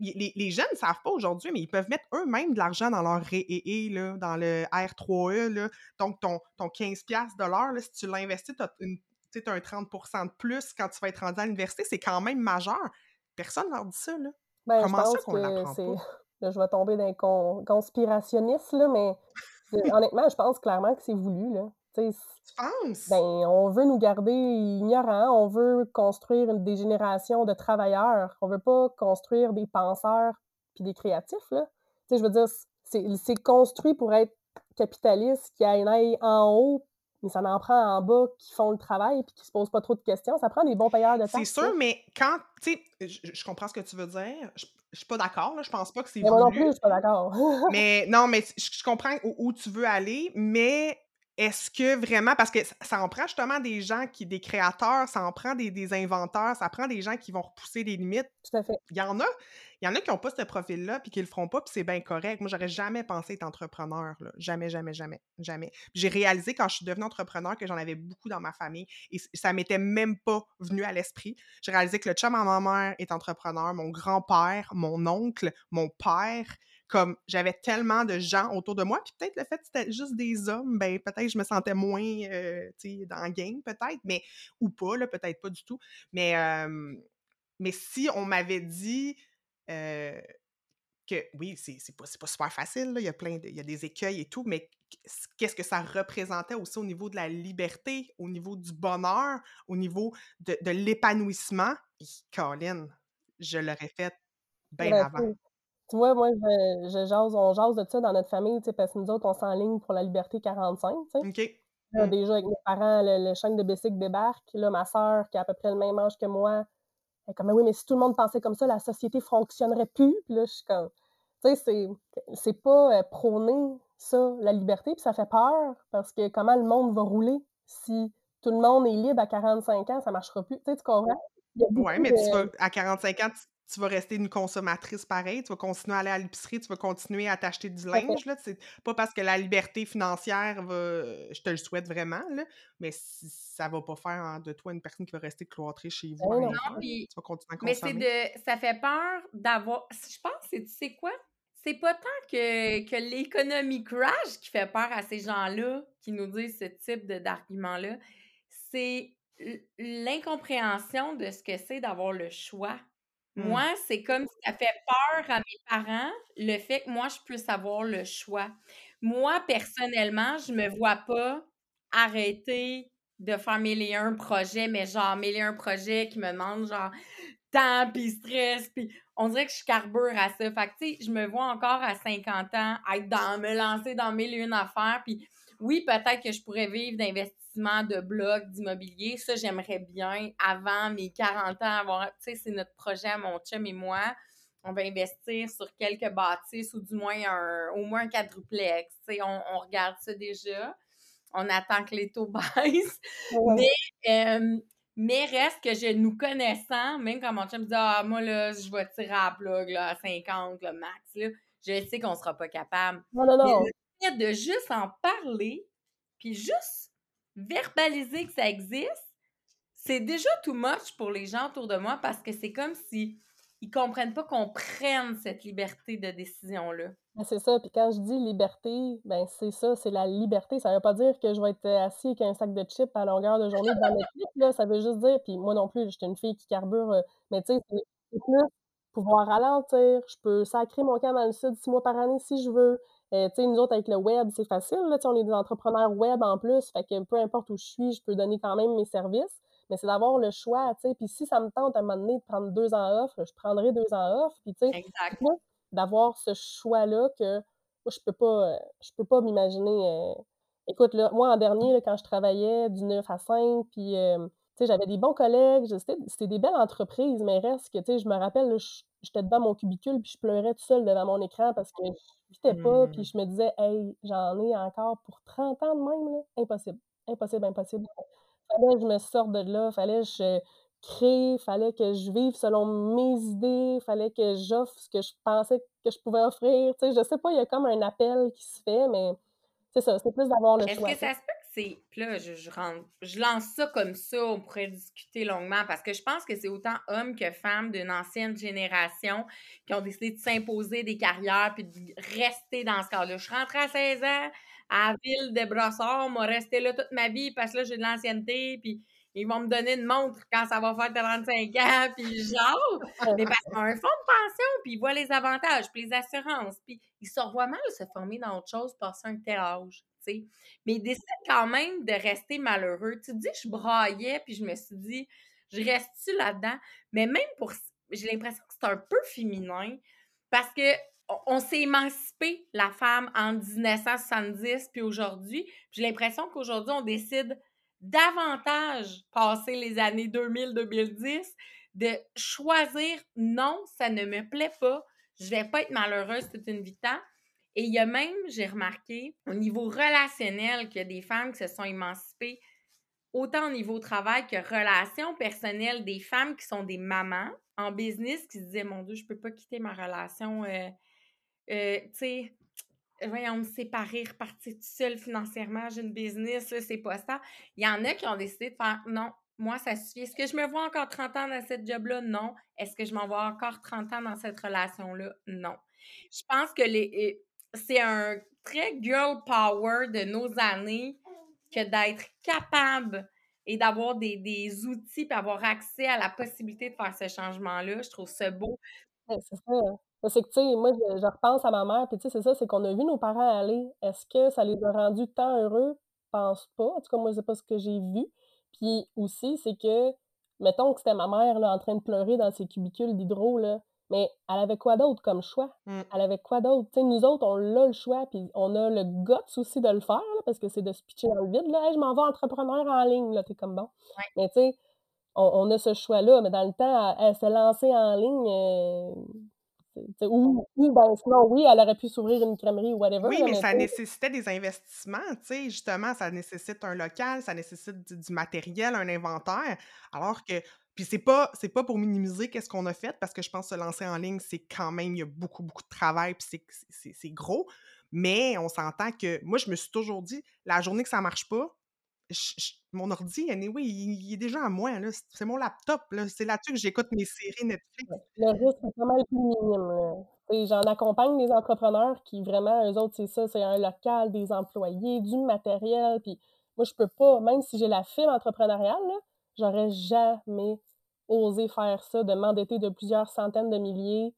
Les, jeunes ne savent pas aujourd'hui, mais ils peuvent mettre eux-mêmes de l'argent dans leur REE, là, dans le R3E. Là. Donc, ton, ton 15$ de l'heure, si tu l'investis, tu as, un 30% de plus quand tu vas être rendu à l'université. C'est quand même majeur. Personne ne leur dit ça. Là. Ben, Comment ça qu'on l'apprend pas? <laughs> Là, je vais tomber dans con... conspirationniste, là, mais honnêtement, je pense clairement que c'est voulu. Là. Tu penses? Ben, on veut nous garder ignorants, on veut construire des générations de travailleurs, on veut pas construire des penseurs puis des créatifs, là. Tu sais, je veux dire, c'est construit pour être capitaliste qui aille en haut mais ça en prend en bas qui font le travail et qui se posent pas trop de questions. Ça prend des bons payeurs de taxes. C'est sûr, mais quand, tu sais, je, comprends ce que tu veux dire. Je, je suis pas d'accord, je pense pas que c'est Mais moi non plus, je suis pas d'accord. mais non, mais je, comprends où, tu veux aller, mais est-ce que vraiment, parce que ça en prend justement des gens qui, des créateurs, ça en prend des, des inventeurs, ça prend des gens qui vont repousser les limites? Tout à fait. Il y en a, il y en a qui n'ont pas ce profil-là puis qui le feront pas, puis c'est bien correct. Moi, j'aurais jamais pensé être entrepreneur. Là. Jamais, jamais, jamais, jamais. J'ai réalisé quand je suis devenue entrepreneur que j'en avais beaucoup dans ma famille et ça m'était même pas venu à l'esprit. J'ai réalisé que le chum à ma mère est entrepreneur, mon grand-père, mon oncle, mon père, comme j'avais tellement de gens autour de moi, puis peut-être le fait que c'était juste des hommes, ben peut-être je me sentais moins euh, tu sais dans le game peut-être, mais ou pas là, peut-être pas du tout. Mais mais si on m'avait dit que oui, c'est pas, pas super facile, il y a plein il y a des écueils et tout, mais qu'est-ce que ça représentait aussi au niveau de la liberté, au niveau du bonheur, au niveau de, de l'épanouissement, Colin, je l'aurais fait bien avant. Tu vois, moi, je, je jase, on jase de ça dans notre famille, parce que nous autres, on s'enligne pour la liberté 45, tu sais. Mmh. déjà, avec mes parents, le, le chaîne de bicycle débarque. Là, ma soeur, qui a à peu près le même âge que moi, elle est comme, oui, mais si tout le monde pensait comme ça, la société fonctionnerait plus. Puis là, je suis comme, tu sais, c'est pas euh, prôner ça, la liberté, puis ça fait peur, parce que comment le monde va rouler si tout le monde est libre à 45 ans, ça marchera plus. Tu sais, tu comprends? Oui, mais tu vas, à 45 ans, tu vas rester une consommatrice pareille, tu vas continuer à aller à l'épicerie, tu vas continuer à t'acheter du linge. Là, c'est pas parce que la liberté financière va. Je te le souhaite vraiment, là, mais ça va pas faire de toi une personne qui va rester cloîtrée chez vous. non, tu vas continuer à consommer. Mais de. Ça fait peur d'avoir. Je pense, tu sais quoi? C'est pas tant que, que l'économie crash qui fait peur à ces gens-là qui nous disent ce type d'argument-là. C'est l'incompréhension de ce que c'est d'avoir le choix Mmh. Moi, c'est comme ça fait peur à mes parents, le fait que moi, je puisse avoir le choix. Moi, personnellement, je me vois pas arrêter de faire mille et un projets, mais genre mille et un projets qui me demandent genre temps, puis stress, puis on dirait que je carbure à ça. Fait que, tu sais, je me vois encore à 50 ans être dans, me lancer dans mille et une affaires, puis oui, peut-être que je pourrais vivre d'investissement de blocs, d'immobilier. Ça, j'aimerais bien, avant mes 40 ans, avoir, tu sais, c'est notre projet à mon chum et moi. On va investir sur quelques bâtisses ou du moins un, au moins un quadruplex. Tu sais, on, regarde ça déjà. On attend que les taux <laughs> baissent. Mais, mais reste que je nous connaissant, même quand mon chum dit Ah, moi, là, je vais tirer à plug là, à 50, le max, là, je sais qu'on sera pas capable. Non, non, non. Mais de juste en parler, puis juste verbaliser que ça existe, c'est déjà too much pour les gens autour de moi parce que c'est comme si ils comprennent pas qu'on prenne cette liberté de décision-là. C'est ça. Puis quand je dis liberté, ben c'est ça, c'est la liberté. Ça veut pas dire que je vais être assis avec un sac de chips à longueur de journée dans clip, là. Ça veut juste dire, puis moi non plus, j'étais une fille qui carbure, euh, mais tu sais, c'est plus pouvoir ralentir. Je peux sacrer mon camp dans le sud six mois par année si je veux. Euh, nous autres, avec le web, c'est facile. Là, on est des entrepreneurs web en plus. Fait que peu importe où je suis, je peux donner quand même mes services. Mais c'est d'avoir le choix. Puis si ça me tente à un moment donné de prendre deux ans off, je prendrai deux ans off. Puis d'avoir ce choix-là que moi, je peux pas, euh, je peux pas m'imaginer. Euh, écoute, là, moi, en dernier, quand je travaillais du 9 à 5, puis j'avais des bons collègues, c'était des belles entreprises, mais reste que, je me rappelle, j'étais devant mon cubicule, puis je pleurais tout seul devant mon écran parce que je pas, puis mmh. je me disais, hey, j'en ai encore pour 30 ans de même, là. Impossible. Impossible, impossible. Fallait que je me sorte de là, fallait que je crée, fallait que je vive selon mes idées, fallait que j'offre ce que je pensais que je pouvais offrir. Tu sais, je sais pas, il y a comme un appel qui se fait, mais c'est ça, c'est plus d'avoir le choix. Est-ce que ça se peut que là, je, je lance ça comme ça, on pourrait discuter longuement, parce que je pense que c'est autant hommes que femmes d'une ancienne génération qui ont décidé de s'imposer des carrières puis de rester dans ce cas-là. Je suis à 16 ans à Ville de Brossard, m'a resté là toute ma vie parce que là, j'ai de l'ancienneté, puis ils vont me donner une montre quand ça va faire 35 ans, <laughs> puis genre, mais parce un fonds de pension, puis ils voient les avantages, puis les assurances, puis ils se revoient mal se former dans autre chose, passer un tel âge, Mais ils décident quand même de rester malheureux. Tu te dis, je braillais, puis je me suis dit, je reste-tu là-dedans? Mais même pour, j'ai l'impression que c'est un peu féminin, parce que on s'est émancipé, la femme, en 1970 puis aujourd'hui. J'ai l'impression qu'aujourd'hui, on décide davantage, passer les années 2000-2010, de choisir non, ça ne me plaît pas, je vais pas être malheureuse toute une vie de temps. Et il y a même, j'ai remarqué, au niveau relationnel, qu'il y a des femmes qui se sont émancipées autant au niveau travail que relations personnelles, des femmes qui sont des mamans en business qui se disaient Mon Dieu, je peux pas quitter ma relation. Euh, euh, tu sais, voyons, me séparer, repartir tout seul financièrement, j'ai une business, c'est pas ça. Il y en a qui ont décidé de faire non, moi, ça suffit. Est-ce que je me vois encore 30 ans dans cette job-là? Non. Est-ce que je m'en vois encore 30 ans dans cette relation-là? Non. Je pense que les, c'est un très girl power de nos années que d'être capable et d'avoir des, outils et avoir accès à la possibilité de faire ce changement-là. Je trouve ça beau. c'est ça. C'est que, tu sais, moi, je, repense à ma mère, puis tu sais, c'est ça, c'est qu'on a vu nos parents aller. Est-ce que ça les a rendus tant heureux? Je pense pas. En tout cas, moi, c'est pas ce que j'ai vu. Puis aussi, c'est que, mettons que c'était ma mère, là, en train de pleurer dans ses cubicules d'hydro, là, mais elle avait quoi d'autre comme choix? Mmh. Elle avait quoi d'autre? Nous autres, on a le choix, puis on a le guts aussi de le faire, parce que c'est de se pitcher dans le vide, là. je m'en vais entrepreneur en ligne, là, t'es comme bon. Mais tu sais, on, a ce choix-là, mais dans le temps, elle, s'est lancée en ligne, euh, ou, ben, sinon, oui, elle aurait pu s'ouvrir une crèmerie ou whatever. Oui, mais, ça nécessitait des investissements, tu sais, justement, ça nécessite un local, ça nécessite du, matériel, un inventaire, alors que, puis c'est pas, c'est pas pour minimiser qu'est-ce qu'on a fait, parce que je pense que se lancer en ligne, c'est quand même, il y a beaucoup, beaucoup de travail, puis c'est gros, mais on s'entend que, moi, je me suis toujours dit, la journée que ça marche pas, mon ordi, anyway, il, est déjà à moi. C'est mon laptop. C'est là-dessus que j'écoute mes séries Netflix. Le risque est pas mal plus minime. J'en accompagne des entrepreneurs qui vraiment, eux autres, c'est ça, c'est un local, des employés, du matériel. Puis moi, je peux pas, même si j'ai la fibre entrepreneuriale, j'aurais jamais osé faire ça, de m'endetter de plusieurs centaines de milliers.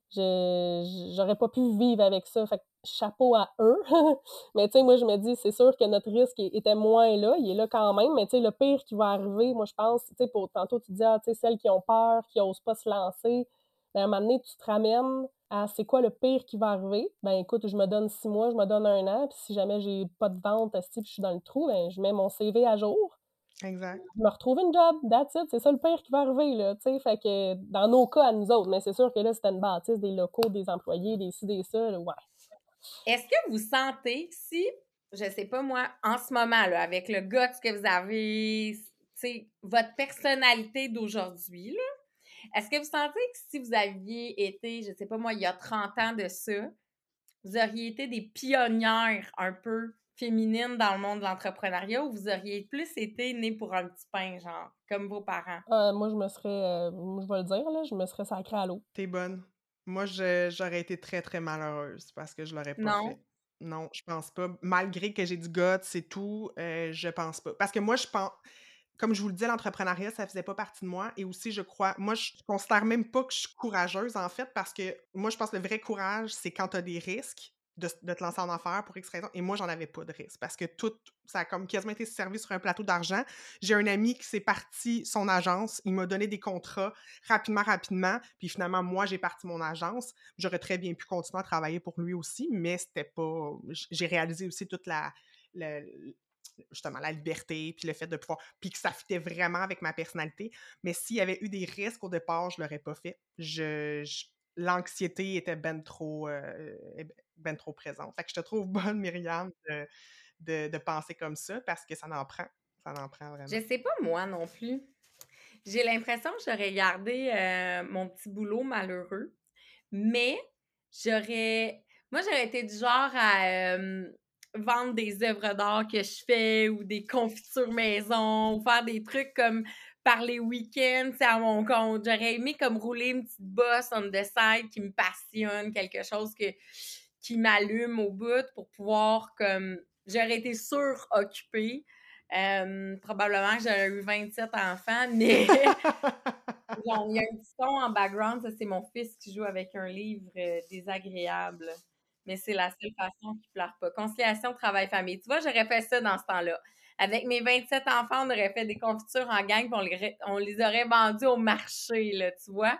J'aurais pas pu vivre avec ça. Fait chapeau à eux. <laughs> mais tu sais, moi, je me dis, c'est sûr que notre risque était moins là. Il est là quand même. Mais tu sais, le pire qui va arriver, moi, je pense, tu sais, pour tantôt, tu dis, ah, tu sais, celles qui ont peur, qui n'osent pas se lancer. Ben, à un moment donné, tu te ramènes à c'est quoi le pire qui va arriver? Ben, écoute, je me donne six mois, je me donne un an. Puis si jamais j'ai pas de vente, si je suis dans le trou, ben, je mets mon CV à jour. Exact. Je me retrouve une job, that's it, c'est ça le pire qui va arriver, là, tu sais, fait que dans nos cas à nous autres, mais c'est sûr que là, c'était une bâtisse, des locaux, des employés, des ci, des ça, ouais. Est-ce que vous sentez, si, je sais pas moi, en ce moment, là, avec le guts que vous avez, votre personnalité d'aujourd'hui, est-ce que vous sentez que si vous aviez été, je sais pas moi, il y a 30 ans de ça, vous auriez été des pionnières un peu féminines dans le monde de l'entrepreneuriat ou vous auriez plus été née pour un petit pain, genre, comme vos parents? Euh, moi, je me serais, euh, je vais le dire, là, je me serais sacrée à l'eau. T'es bonne. Moi, j'aurais été très, très malheureuse parce que je l'aurais pas fait. Non, je pense pas. Malgré que j'ai du gut, c'est tout, euh, je pense pas. Parce que moi, je pense, comme je vous le disais, l'entrepreneuriat, ça faisait pas partie de moi. Et aussi, je crois, moi, je considère même pas que je suis courageuse, en fait, parce que moi, je pense que le vrai courage, c'est quand tu as des risques de, te lancer en affaires pour X. Et moi, j'en avais pas de risque parce que tout, ça a comme quasiment été servi sur un plateau d'argent. J'ai un ami qui s'est parti son agence. Il m'a donné des contrats rapidement, rapidement. Puis finalement, moi, j'ai parti mon agence. J'aurais très bien pu continuer à travailler pour lui aussi, mais c'était pas. J'ai réalisé aussi toute la, justement la liberté, puis le fait de pouvoir, puis que ça fitait vraiment avec ma personnalité. Mais s'il y avait eu des risques au départ, je l'aurais pas fait. Je, l'anxiété était ben trop, euh, ben trop présente. Fait que je te trouve bonne, Myriam, de, de, penser comme ça parce que ça en prend. Ça en prend vraiment. Je sais pas moi non plus. J'ai l'impression que j'aurais gardé euh, mon petit boulot malheureux, mais j'aurais. Moi, j'aurais été du genre à vendre des œuvres d'art que je fais ou des confitures maison ou faire des trucs comme par les week-ends, c'est à mon compte. J'aurais aimé comme rouler une petite bosse on the side qui me passionne, quelque chose que, qui m'allume au bout pour pouvoir comme j'aurais été suroccupée. Euh, probablement que j'aurais eu 27 enfants, <laughs> mais <laughs> il y a un petit son en background, ça c'est mon fils qui joue avec un livre euh, désagréable. Mais c'est la seule façon qui pleure pas. Conciliation, travail, famille. Tu vois, j'aurais fait ça dans ce temps-là. Avec mes 27 enfants, on aurait fait des confitures en gang, puis on les, on les aurait vendues au marché, là, tu vois?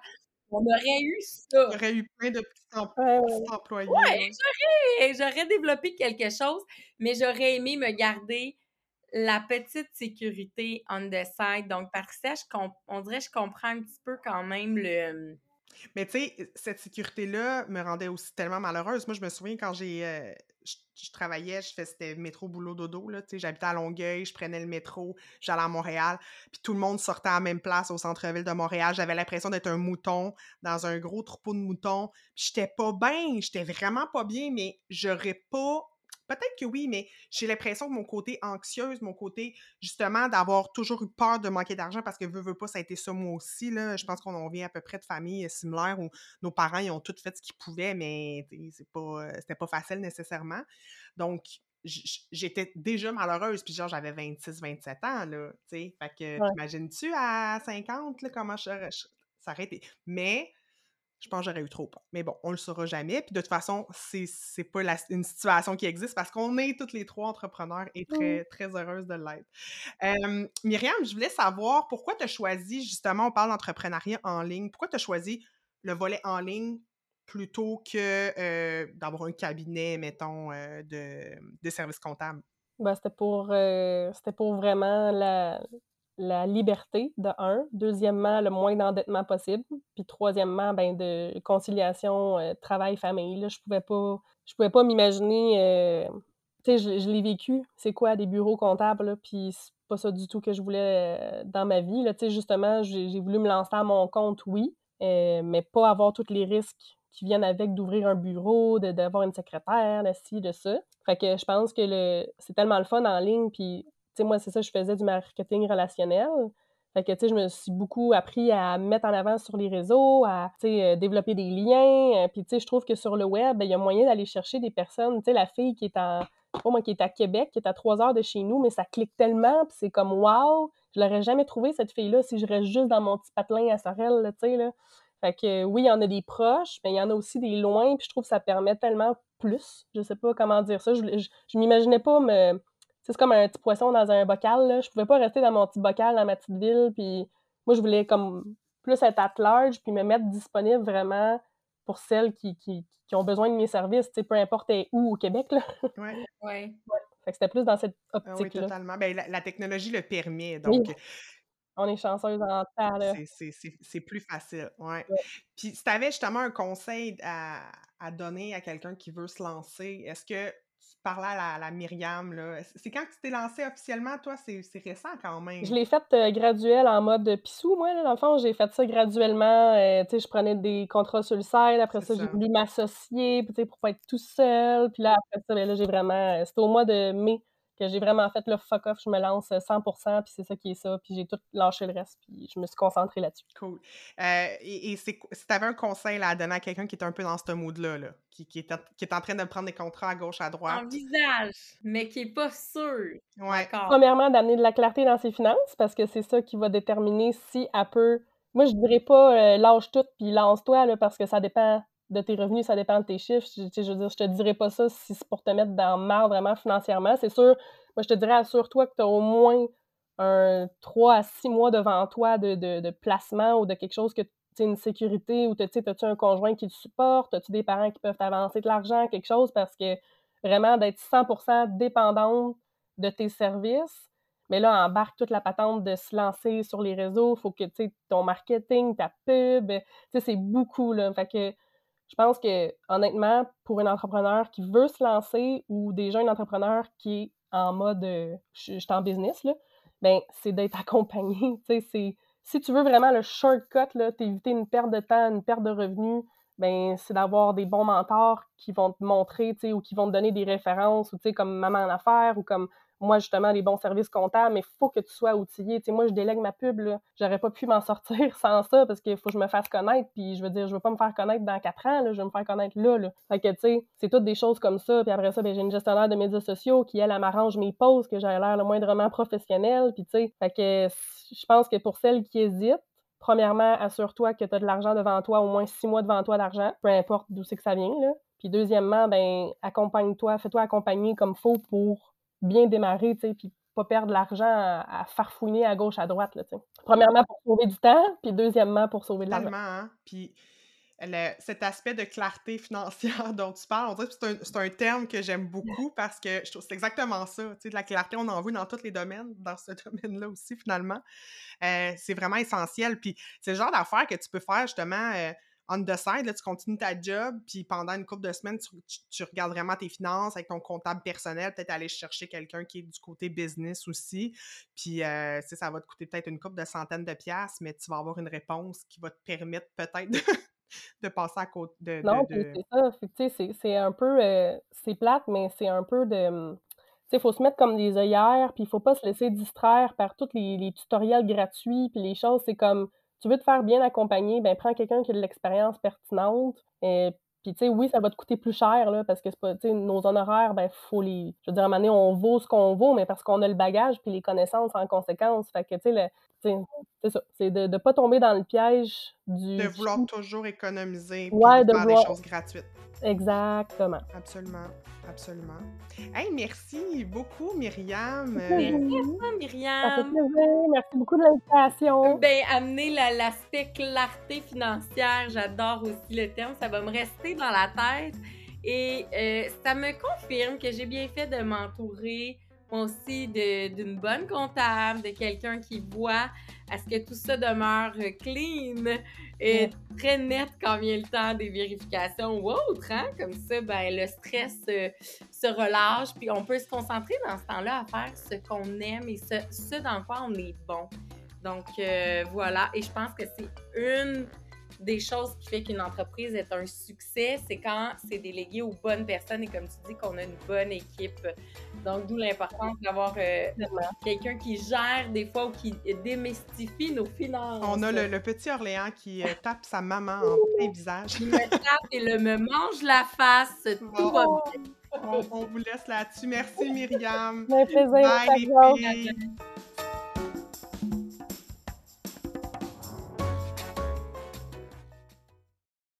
On aurait eu ça. On aurait eu plein de petits, employés. Ouais, j'aurais, j'aurais développé quelque chose, mais j'aurais aimé me garder la petite sécurité on the side. Donc, par ça, on dirait que je comprends un petit peu quand même le. Mais tu sais, cette sécurité-là me rendait aussi tellement malheureuse. Moi, je me souviens quand j'ai. Euh, je, travaillais, je faisais métro boulot dodo, là, tu sais, j'habitais à Longueuil, je prenais le métro, j'allais à Montréal, puis tout le monde sortait à la même place au centre-ville de Montréal. J'avais l'impression d'être un mouton dans un gros troupeau de moutons. J'étais pas bien, j'étais vraiment pas bien, mais j'aurais pas Peut-être que oui, mais j'ai l'impression que mon côté anxieuse, mon côté justement d'avoir toujours eu peur de manquer d'argent parce que veux, veux pas, ça a été ça moi aussi. Là. Je pense qu'on vient à peu près de familles similaires où nos parents ils ont tout fait ce qu'ils pouvaient, mais c'est pas, euh, c'était pas facile nécessairement. Donc, j'étais déjà malheureuse, puis genre j'avais 26-27 ans, là, tu sais. Fait que, t'imagines-tu à 50, là, comment je, ça aurait été. Mais je pense que j'aurais eu trop peur. Mais bon, on le saura jamais. Puis de toute façon, c'est, c'est pas une situation qui existe parce qu'on est toutes les trois entrepreneurs et très, très heureuses de l'être. Myriam, je voulais savoir pourquoi tu as choisi, justement, on parle d'entrepreneuriat en ligne, pourquoi tu as choisi le volet en ligne plutôt que euh, d'avoir un cabinet, mettons, euh, de, de services comptables? Ben, c'était pour euh, c'était pour vraiment la, la liberté, de un. Deuxièmement, le moins d'endettement possible. Puis troisièmement, ben, de conciliation euh, travail-famille. Je pouvais pas, pouvais pas m'imaginer. Euh, tu sais, je, l'ai vécu. C'est quoi des bureaux comptables? Puis c'est pas ça du tout que je voulais euh, dans ma vie. Là. Tu sais, justement, j'ai voulu me lancer à mon compte, oui, mais pas avoir tous les risques qui viennent avec d'ouvrir un bureau, d'avoir une secrétaire, de ci, de ça. Fait que je pense que c'est tellement le fun en ligne, puis sais, moi, c'est ça, je faisais du marketing relationnel. Fait que, tu sais, je me suis beaucoup appris à mettre en avant sur les réseaux, à, tu sais, euh, développer des liens. Euh, puis, tu sais, je trouve que sur le web, ben, il y a moyen d'aller chercher des personnes. Tu sais, la fille qui est à, moi, qui est à Québec, qui est à trois heures de chez nous, mais ça clique tellement, puis c'est comme, wow, je l'aurais jamais trouvé, cette fille-là, si je reste juste dans mon petit patelin à Sorel, tu sais, là. Fait que, oui, il y en a des proches, mais il y en a aussi des loin, puis je trouve que ça permet tellement plus. Je sais pas comment dire ça. Je, je, je m'imaginais pas me c'est comme un petit poisson dans un bocal. Là. Je pouvais pas rester dans mon petit bocal dans ma petite ville. Puis moi, je voulais comme plus être at large puis me mettre disponible vraiment pour celles qui, qui, qui ont besoin de mes services, peu importe où au Québec. Oui, ouais. Fait que c'était plus dans cette ah optique-là. oui, totalement. Ben, la, technologie le permet. Donc, On est chanceuse en temps. C'est plus facile. Ouais. Puis si tu avais justement un conseil à, à donner à quelqu'un qui veut se lancer, est-ce que parlais à la, Myriam, là. C'est quand tu t'es lancé officiellement, toi? C'est récent quand même. Je l'ai fait euh, graduel en mode pissou, moi, là, dans le fond. J'ai fait ça graduellement. Euh, tu sais, je prenais des contrats sur le site. Après ça, j'ai voulu m'associer, pour pas être tout seul. Puis là, après ça, ben, là, j'ai vraiment... Euh, c'était au mois de mai que j'ai vraiment fait le fuck off, je me lance 100%, puis c'est ça qui est ça, puis j'ai tout lâché le reste, puis je me suis concentrée là-dessus. Cool. Euh, et, si tu avais un conseil à donner à quelqu'un qui est un peu dans ce mood-là, là, qui, qui, est, qui est en train de prendre des contrats à gauche, à droite? En visage, mais qui est pas sûr. Ouais. Premièrement, d'amener de la clarté dans ses finances, parce que c'est ça qui va déterminer si elle peut. Moi, je dirais pas euh, lâche tout puis lance-toi, parce que ça dépend de tes revenus, ça dépend de tes chiffres. Je, je veux je te dirais pas ça si c'est pour te mettre dans le marre vraiment financièrement. C'est sûr, moi, je te dirais, assure-toi que tu as au moins un 3 à 6 mois devant toi de, placement ou de quelque chose que tu une sécurité ou as-tu un conjoint qui te supporte, as-tu des parents qui peuvent t'avancer de l'argent, quelque chose, parce que vraiment d'être 100% dépendante de tes services, mais là, embarque toute la patente de se lancer sur les réseaux, il faut que ton marketing, ta pub, c'est beaucoup. Là. Fait je pense que, honnêtement, pour un entrepreneur qui veut se lancer ou déjà un entrepreneur qui est en mode je, suis en business, là, ben, c'est d'être <laughs> accompagné. si tu veux vraiment le shortcut, t'éviter une perte de temps, une perte de revenus, ben, c'est d'avoir des bons mentors qui vont te montrer ou qui vont te donner des références, ou comme Maman en affaires ou comme moi, justement, les bons services comptables, mais il faut que tu sois outillé. Tu sais, moi, je délègue ma pub. J'aurais pas pu m'en <laughs> sortir sans ça parce qu'il faut que je me fasse connaître. Puis je veux dire, je veux pas me faire connaître dans quatre ans, là. Je veux me faire connaître là, là. Fait que, tu sais, c'est toutes des choses comme ça. Puis après ça, ben, j'ai une gestionnaire de médias sociaux qui, elle, elle m'arrange mes pauses, que j'ai l'air le moindrement professionnel. Puis, tu sais, fait que je pense que pour celles qui hésitent, Premièrement, assure-toi que tu as de l'argent devant toi, au moins six mois devant toi d'argent, peu importe d'où c'est que ça vient. Là. Puis deuxièmement, ben accompagne-toi, fais-toi accompagner comme faut pour bien démarrer, tu sais, puis pas perdre l'argent à, farfouiner à gauche, à droite. Là, Premièrement, pour sauver du temps, puis deuxièmement, pour sauver de l'argent. Hein? Puis cet aspect de clarté financière <laughs> dont tu parles, on dirait que c'est un, terme que j'aime beaucoup parce que je trouve c'est exactement ça. Tu sais, de la clarté, on en veut dans tous les domaines, dans ce <laughs> domaine-là aussi, finalement. Euh, c'est vraiment essentiel. Puis c'est le genre d'affaire que tu peux faire justement. Euh, on the side, là, tu continues ta job, puis pendant une couple de semaines, tu, regardes vraiment tes finances avec ton comptable personnel, peut-être aller chercher quelqu'un qui est du côté business aussi, puis euh, ça va te coûter peut-être une couple de centaines de piastres, mais tu vas avoir une réponse qui va te permettre peut-être <laughs> de, passer à côté de... non, c'est ça, tu sais, c'est un peu... Euh, c'est plate, mais c'est un peu de... Hum, tu sais, il faut se mettre comme des œillères, puis il faut pas se laisser distraire par tous les, les tutoriels gratuits, puis les choses, c'est comme tu veux te faire bien accompagner, ben prends quelqu'un qui a de l'expérience pertinente. Et puis, tu sais, oui, ça va te coûter plus cher, là, parce que c'est pas, nos honoraires, ben, faut les. Je veux dire, à un moment donné, on vaut ce qu'on vaut, mais parce qu'on a le bagage puis les connaissances en conséquence. Fait que, tu sais, c'est ça. C'est de ne pas tomber dans le piège du. De vouloir toujours économiser. Ouais, de, faire des choses gratuites. Exactement. Absolument. Absolument. Hey, merci beaucoup, Myriam. Merci Myriam. Ça fait plaisir. Merci beaucoup de l'invitation. Ben, amener l'aspect clarté financière, j'adore aussi le terme. Ça va me rester dans la tête. Et euh, ça me confirme que j'ai bien fait de m'entourer moi aussi d'une bonne comptable, de quelqu'un qui voit à ce que tout ça demeure clean et très net quand vient le temps des vérifications ou autres. Hein? Comme ça, ben, le stress euh, se relâche, puis on peut se concentrer dans ce temps-là à faire ce qu'on aime et ce, ce, dans quoi on est bon. Donc euh, voilà, et je pense que c'est une des choses qui fait qu'une entreprise est un succès, c'est quand c'est délégué aux bonnes personnes et comme tu dis qu'on a une bonne équipe. Donc d'où l'importance d'avoir euh, quelqu'un qui gère des fois ou qui démystifie nos finances. On a le, petit Orléans qui euh, tape sa maman en plein visage. Il me tape et le me mange la face. Tout va bien. On, vous laisse là-dessus. Merci Myriam. Plaisir. Bye les filles.